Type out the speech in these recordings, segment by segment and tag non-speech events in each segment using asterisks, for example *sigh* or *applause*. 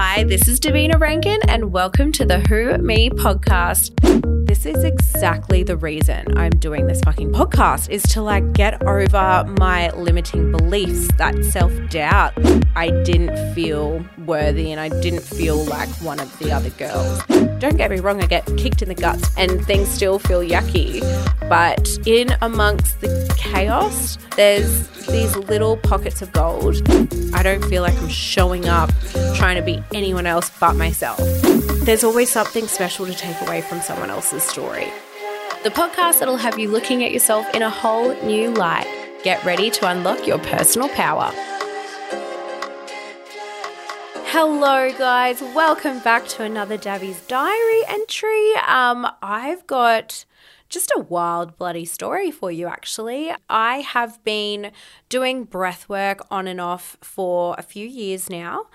Hi, this is Davina Rankin, and welcome to the Who Me podcast. This is exactly the reason I'm doing this fucking podcast is to like get over my limiting beliefs, that self doubt. I didn't feel worthy and I didn't feel like one of the other girls. Don't get me wrong, I get kicked in the guts and things still feel yucky. But in amongst the chaos, there's these little pockets of gold. I don't feel like I'm showing up trying to be anyone else but myself. There's always something special to take away from someone else's story. The podcast that'll have you looking at yourself in a whole new light. Get ready to unlock your personal power. Hello, guys. Welcome back to another Davvy's Diary entry. Um, I've got just a wild, bloody story for you, actually. I have been doing breath work on and off for a few years now.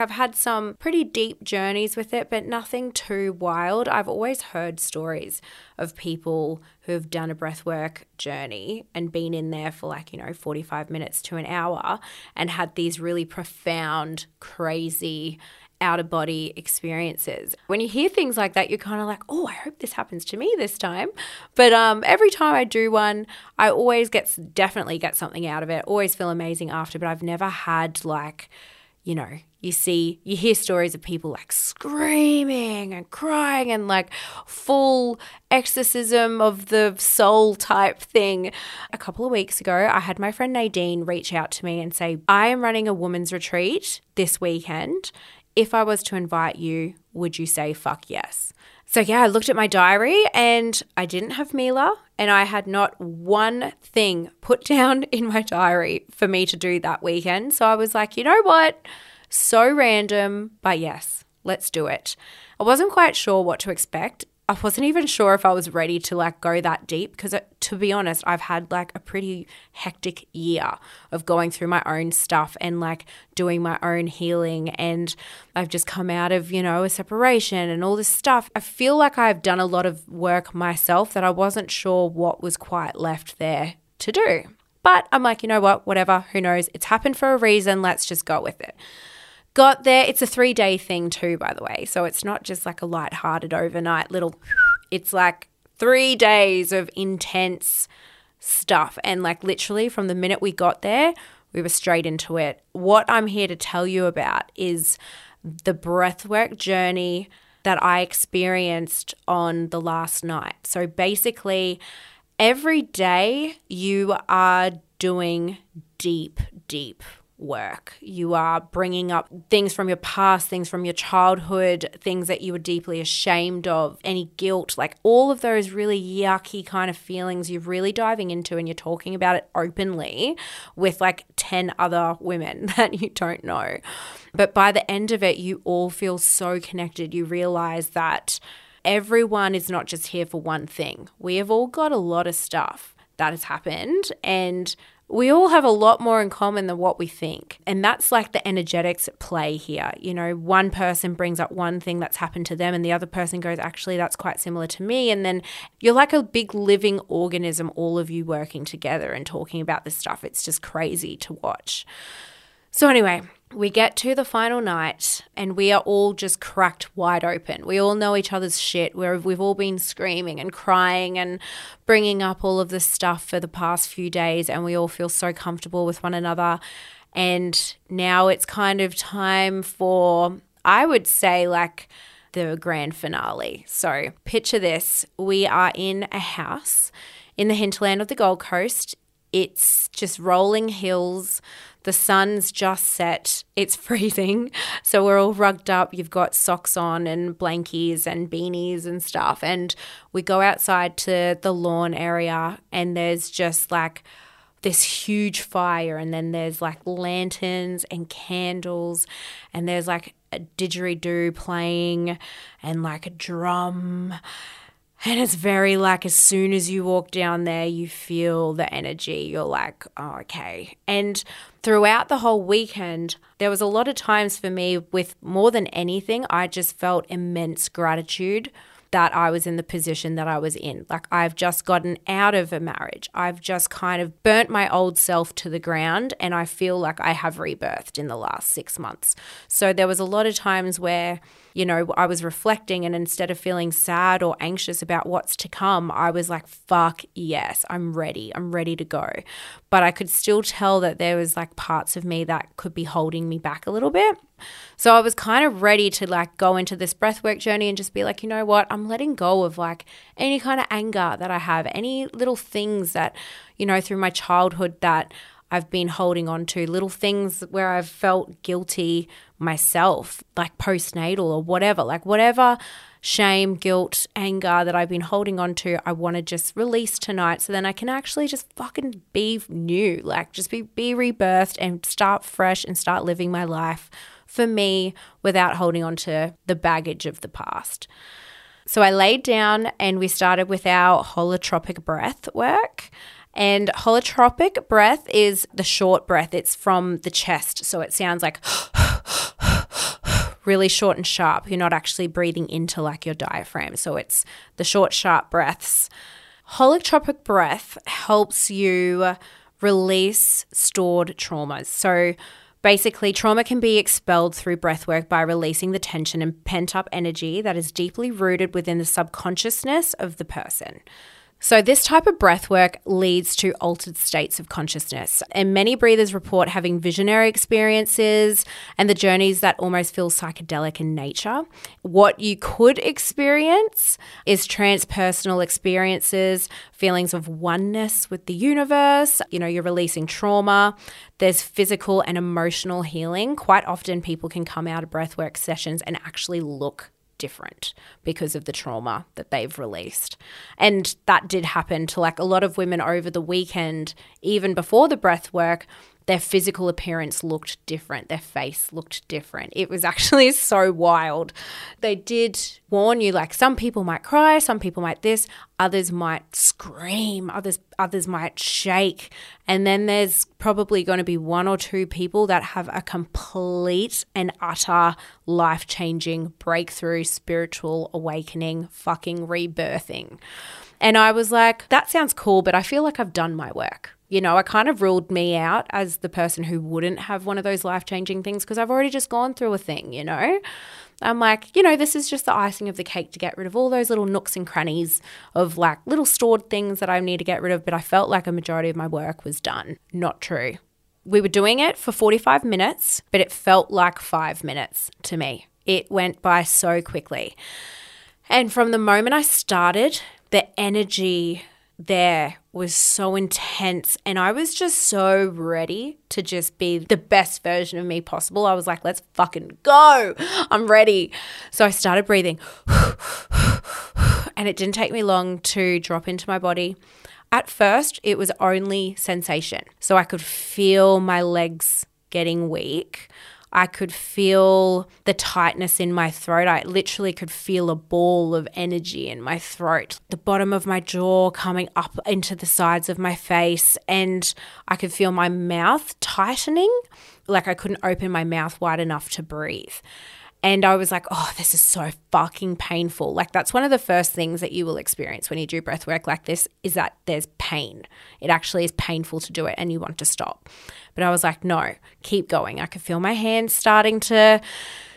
I've had some pretty deep journeys with it, but nothing too wild. I've always heard stories of people who've done a breathwork journey and been in there for like, you know, 45 minutes to an hour and had these really profound, crazy, out of body experiences. When you hear things like that, you're kind of like, oh, I hope this happens to me this time. But um, every time I do one, I always get definitely get something out of it. Always feel amazing after. But I've never had like, you know, you see, you hear stories of people like screaming and crying and like full exorcism of the soul type thing. A couple of weeks ago, I had my friend Nadine reach out to me and say, I am running a woman's retreat this weekend. If I was to invite you, would you say fuck yes? So, yeah, I looked at my diary and I didn't have Mila, and I had not one thing put *laughs* down in my diary for me to do that weekend. So, I was like, you know what? So random, but yes, let's do it. I wasn't quite sure what to expect. I wasn't even sure if I was ready to like go that deep because uh, to be honest, I've had like a pretty hectic year of going through my own stuff and like doing my own healing and I've just come out of, you know, a separation and all this stuff. I feel like I've done a lot of work myself that I wasn't sure what was quite left there to do. But I'm like, you know what, whatever, who knows? It's happened for a reason. Let's just go with it. Got there. It's a three day thing, too, by the way. So it's not just like a light-hearted overnight little, it's like three days of intense stuff. And like literally from the minute we got there, we were straight into it. What I'm here to tell you about is the breathwork journey that I experienced on the last night. So basically, every day you are doing deep, deep work. You are bringing up things from your past, things from your childhood, things that you were deeply ashamed of, any guilt, like all of those really yucky kind of feelings you're really diving into and you're talking about it openly with like 10 other women *laughs* that you don't know. But by the end of it, you all feel so connected. You realize that everyone is not just here for one thing. We have all got a lot of stuff that has happened and we all have a lot more in common than what we think. And that's like the energetics at play here. You know, one person brings up one thing that's happened to them, and the other person goes, actually, that's quite similar to me. And then you're like a big living organism, all of you working together and talking about this stuff. It's just crazy to watch. So, anyway, we get to the final night and we are all just cracked wide open. We all know each other's shit. Where we've all been screaming and crying and bringing up all of this stuff for the past few days, and we all feel so comfortable with one another. And now it's kind of time for, I would say, like the grand finale. So, picture this we are in a house in the hinterland of the Gold Coast. It's just rolling hills the sun's just set. It's *laughs* freezing. So we're all rugged up. You've got socks on and blankies and beanies and stuff. And we go outside to the lawn area and there's just like this huge fire and then there's like lanterns and candles and there's like a didgeridoo playing and like a drum and it's very like as soon as you walk down there, you feel the energy. You're like, oh, okay. And throughout the whole weekend, there was a lot of times for me with more than anything, I just felt immense gratitude that I was in the position that I was in. Like, I've just gotten out of a marriage. I've just kind of burnt my old self to the ground, and I feel like I have rebirthed in the last six months. So, there was a lot of times where, you know, I was reflecting, and instead of feeling sad or anxious about what's to come, I was like, fuck yes, I'm ready. I'm ready to go. But I could still tell that there was like parts of me that could be holding me back a little bit. So I was kind of ready to like go into this breathwork journey and just be like, you know what? I'm letting go of like any kind of anger that I have, any little things that, you know, through my childhood that I've been holding on to, little things where I've felt guilty myself, like postnatal or whatever, like whatever shame, guilt, anger that I've been holding on to, I want to just release tonight so then I can actually just fucking be new, like just be be rebirthed and start fresh and start living my life for me without holding on to the baggage of the past. So I laid down and we started with our holotropic breath work. And holotropic breath is the short breath, it's from the chest. So it sounds like really short and sharp. You're not actually breathing into like your diaphragm. So it's the short, sharp breaths. Holotropic breath helps you release stored traumas. So Basically, trauma can be expelled through breathwork by releasing the tension and pent up energy that is deeply rooted within the subconsciousness of the person. So, this type of breath work leads to altered states of consciousness. And many breathers report having visionary experiences and the journeys that almost feel psychedelic in nature. What you could experience is transpersonal experiences, feelings of oneness with the universe. You know, you're releasing trauma. There's physical and emotional healing. Quite often, people can come out of breathwork sessions and actually look different because of the trauma that they've released. And that did happen to like a lot of women over the weekend, even before the breath work their physical appearance looked different, their face looked different. It was *laughs* actually so wild. They did warn you like some people might cry, some people might this, others might scream, others others might shake. And then there's probably going to be one or two people that have a complete and utter life-changing breakthrough, spiritual awakening, fucking rebirthing. And I was like, that sounds cool, but I feel like I've done my work you know, I kind of ruled me out as the person who wouldn't have one of those life changing things because I've already just gone through a thing, you know? I'm like, you know, this is just the icing of the cake to get rid of all those little nooks and crannies of like little stored things that I need to get rid of. But I felt like a majority of my work was done. Not true. We were doing it for 45 minutes, but it felt like five minutes to me. It went by so quickly. And from the moment I started, the energy there was so intense and I was just so ready to just be the best version of me possible. I was like, let's fucking go. I'm ready. So I started breathing and it didn't take me long to drop into my body. At first, it was only sensation. So I could feel my legs getting weak. I could feel the tightness in my throat. I literally could feel a ball of energy in my throat, the bottom of my jaw coming up into the sides of my face, and I could feel my mouth tightening. Like I couldn't open my mouth wide enough to breathe. And I was like, oh, this is so fucking painful. Like, that's one of the first things that you will experience when you do breath work like this is that there's pain. It actually is painful to do it and you want to stop. But I was like, no, keep going. I could feel my hands starting to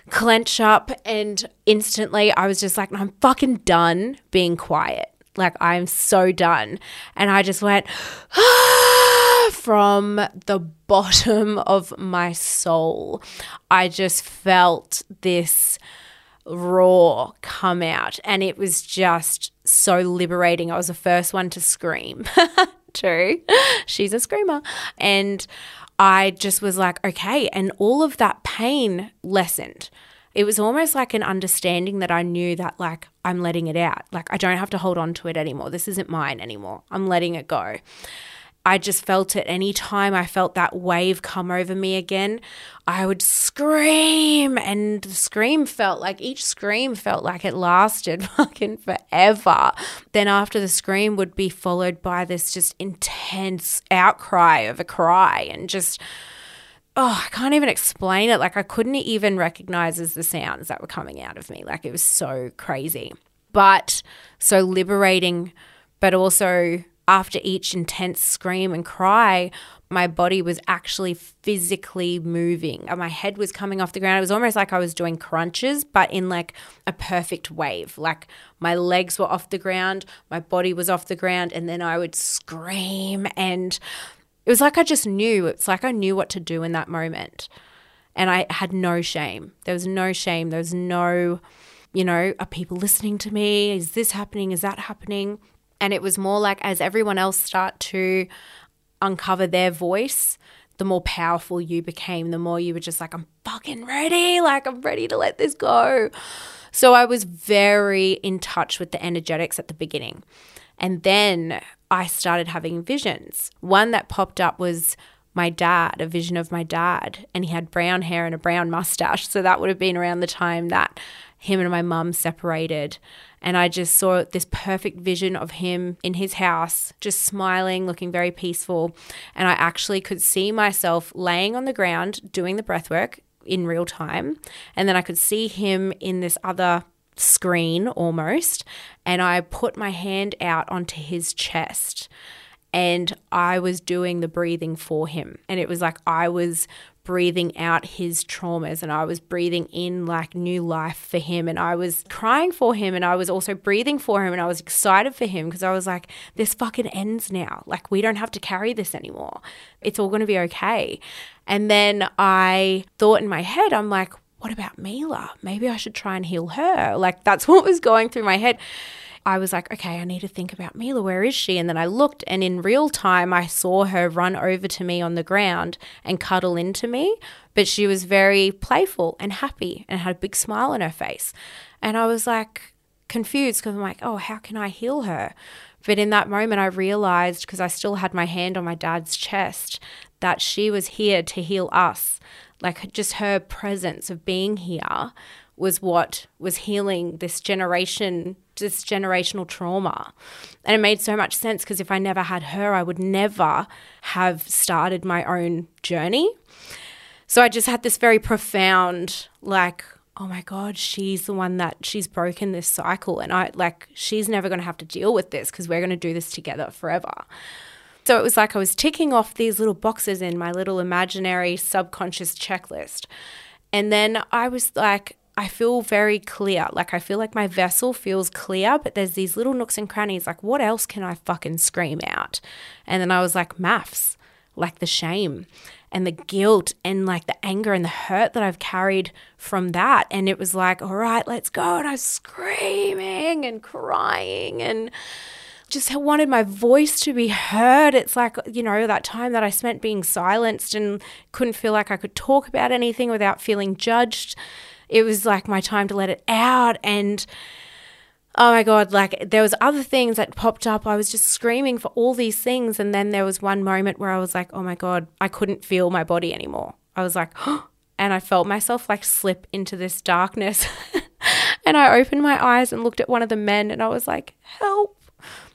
clench up. And instantly I was just like, I'm fucking done being quiet. Like, I'm so done. And I just went, *gasps* ah, from the bottom of my soul. I just felt this roar come out, and it was just so liberating. I was the first one to scream, *laughs* too. She's a screamer. And I just was like, okay. And all of that pain lessened it was almost like an understanding that I knew that, like, I'm letting it out. Like, I don't have to hold on to it anymore. This isn't mine anymore. I'm letting it go. I just felt it any time I felt that wave come over me again, I would scream. And the scream felt like each scream felt like it lasted *laughs* fucking forever. Then after the scream would be followed by this just intense outcry of a cry and just oh, I can't even explain it. Like I couldn't even recognize as the sounds that were coming out of me. Like it was so crazy. but so liberating, but also after each intense scream and cry, my body was actually physically moving. My head was coming off the ground. It was almost like I was doing crunches, but in like a perfect wave. Like my legs were off the ground, my body was off the ground, and then I would scream. And it was like I just knew. It's like I knew what to do in that moment. And I had no shame. There was no shame. There was no, you know, are people listening to me? Is this happening? Is that happening? And it was more like as everyone else start to uncover their voice, the more powerful you became, the more you were just like, I'm fucking ready. Like, I'm ready to let this go. So I was very in touch with the energetics at the beginning. And then I started having visions. One that popped up was my dad, a vision of my dad, and he had brown hair and a brown mustache. So that would have been around the time that him and my mum separated. And I just saw this perfect vision of him in his house, just smiling, looking very peaceful. And I actually could see myself laying on the ground doing the breath work in real time. And then I could see him in this other screen almost. And I put my hand out onto his chest and I was doing the breathing for him. And it was like I was breathing out his traumas and I was breathing in like new life for him and I was crying for him and I was also breathing for him and I was excited for him because I was like this fucking ends now. Like we don't have to carry this anymore. It's all going to be okay. And then I thought in my head I'm like what about Mila? Maybe I should try and heal her. Like that's *laughs* what was going through my head I was like, okay, I need to think about Mila. Where is she? And then I looked, and in real time, I saw her run over to me on the ground and cuddle into me. But she was very playful and happy and had a big smile on her face. And I was like confused because I'm like, oh, how can I heal her? But in that moment, I realized because I still had my hand on my dad's chest that she was here to heal us. Like just her presence of being here was what was healing this generation this generational trauma. And it made so much sense because if I never had her, I would never have started my own journey. So I just had this very profound, like, oh my God, she's the one that she's broken this cycle. And I, like, she's never going to have to deal with this because we're going to do this together forever. So it was like I was ticking off these little boxes in my little imaginary subconscious checklist. And then I was like, I feel very clear. Like I feel like my vessel feels clear, but there's these little nooks and crannies. Like, what else can I fucking scream out? And then I was like, MAFS, like the shame and the guilt and like the anger and the hurt that I've carried from that. And it was like, all right, let's go. And I was screaming and crying and just wanted my voice to be heard. It's like, you know, that time that I spent being silenced and couldn't feel like I could talk about anything without feeling judged it was like my time to let it out and oh my god like there was other things that popped up. I was just screaming for all these things and then there was one moment where i was like oh my god i couldn't feel my body anymore. I was like oh, *gasps* and i felt myself like slip into this darkness. *laughs* And i opened my eyes and looked at one of the men and i was like help.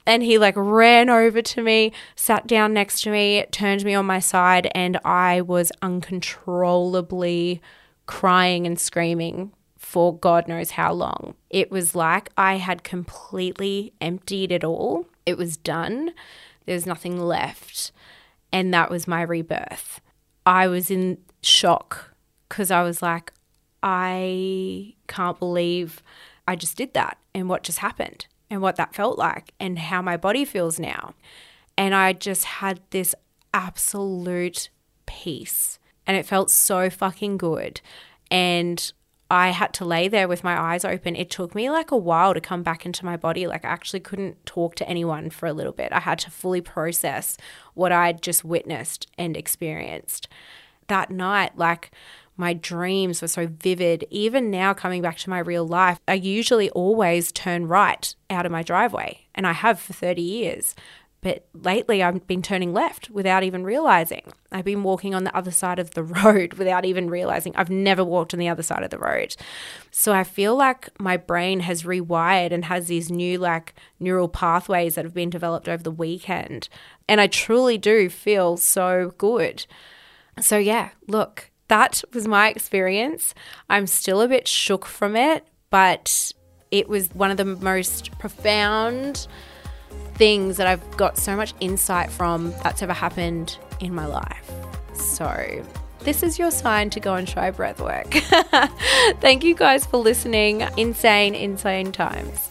And he like ran over to me sat down next to me turned me on my side and i was uncontrollably crying and screaming for God knows how long. It was like I had completely emptied it all. It was done. There's nothing left. And that was my rebirth. I was in shock because I was like, I can't believe I just did that and what just happened and what that felt like and how my body feels now. And I just had this absolute peace and it felt so fucking good. And I had to lay there with my eyes open. It took me like a while to come back into my body. Like, I actually couldn't talk to anyone for a little bit. I had to fully process what I'd just witnessed and experienced. That night, like, my dreams were so vivid. Even now, coming back to my real life, I usually always turn right out of my driveway, and I have for 30 years. But lately, I've been turning left without even realizing. I've been walking on the other side of the *laughs* road without even realizing. I've never walked on the other side of the road. So I feel like my brain has rewired and has these new, like, neural pathways that have been developed over the weekend. And I truly do feel so good. So, yeah, look, that was my experience. I'm still a bit shook from it, but it was one of the most profound things that I've got so much insight from that's ever happened in my life. So, this is your sign to go and try breathwork. *laughs* Thank you guys for listening. Insane, insane times.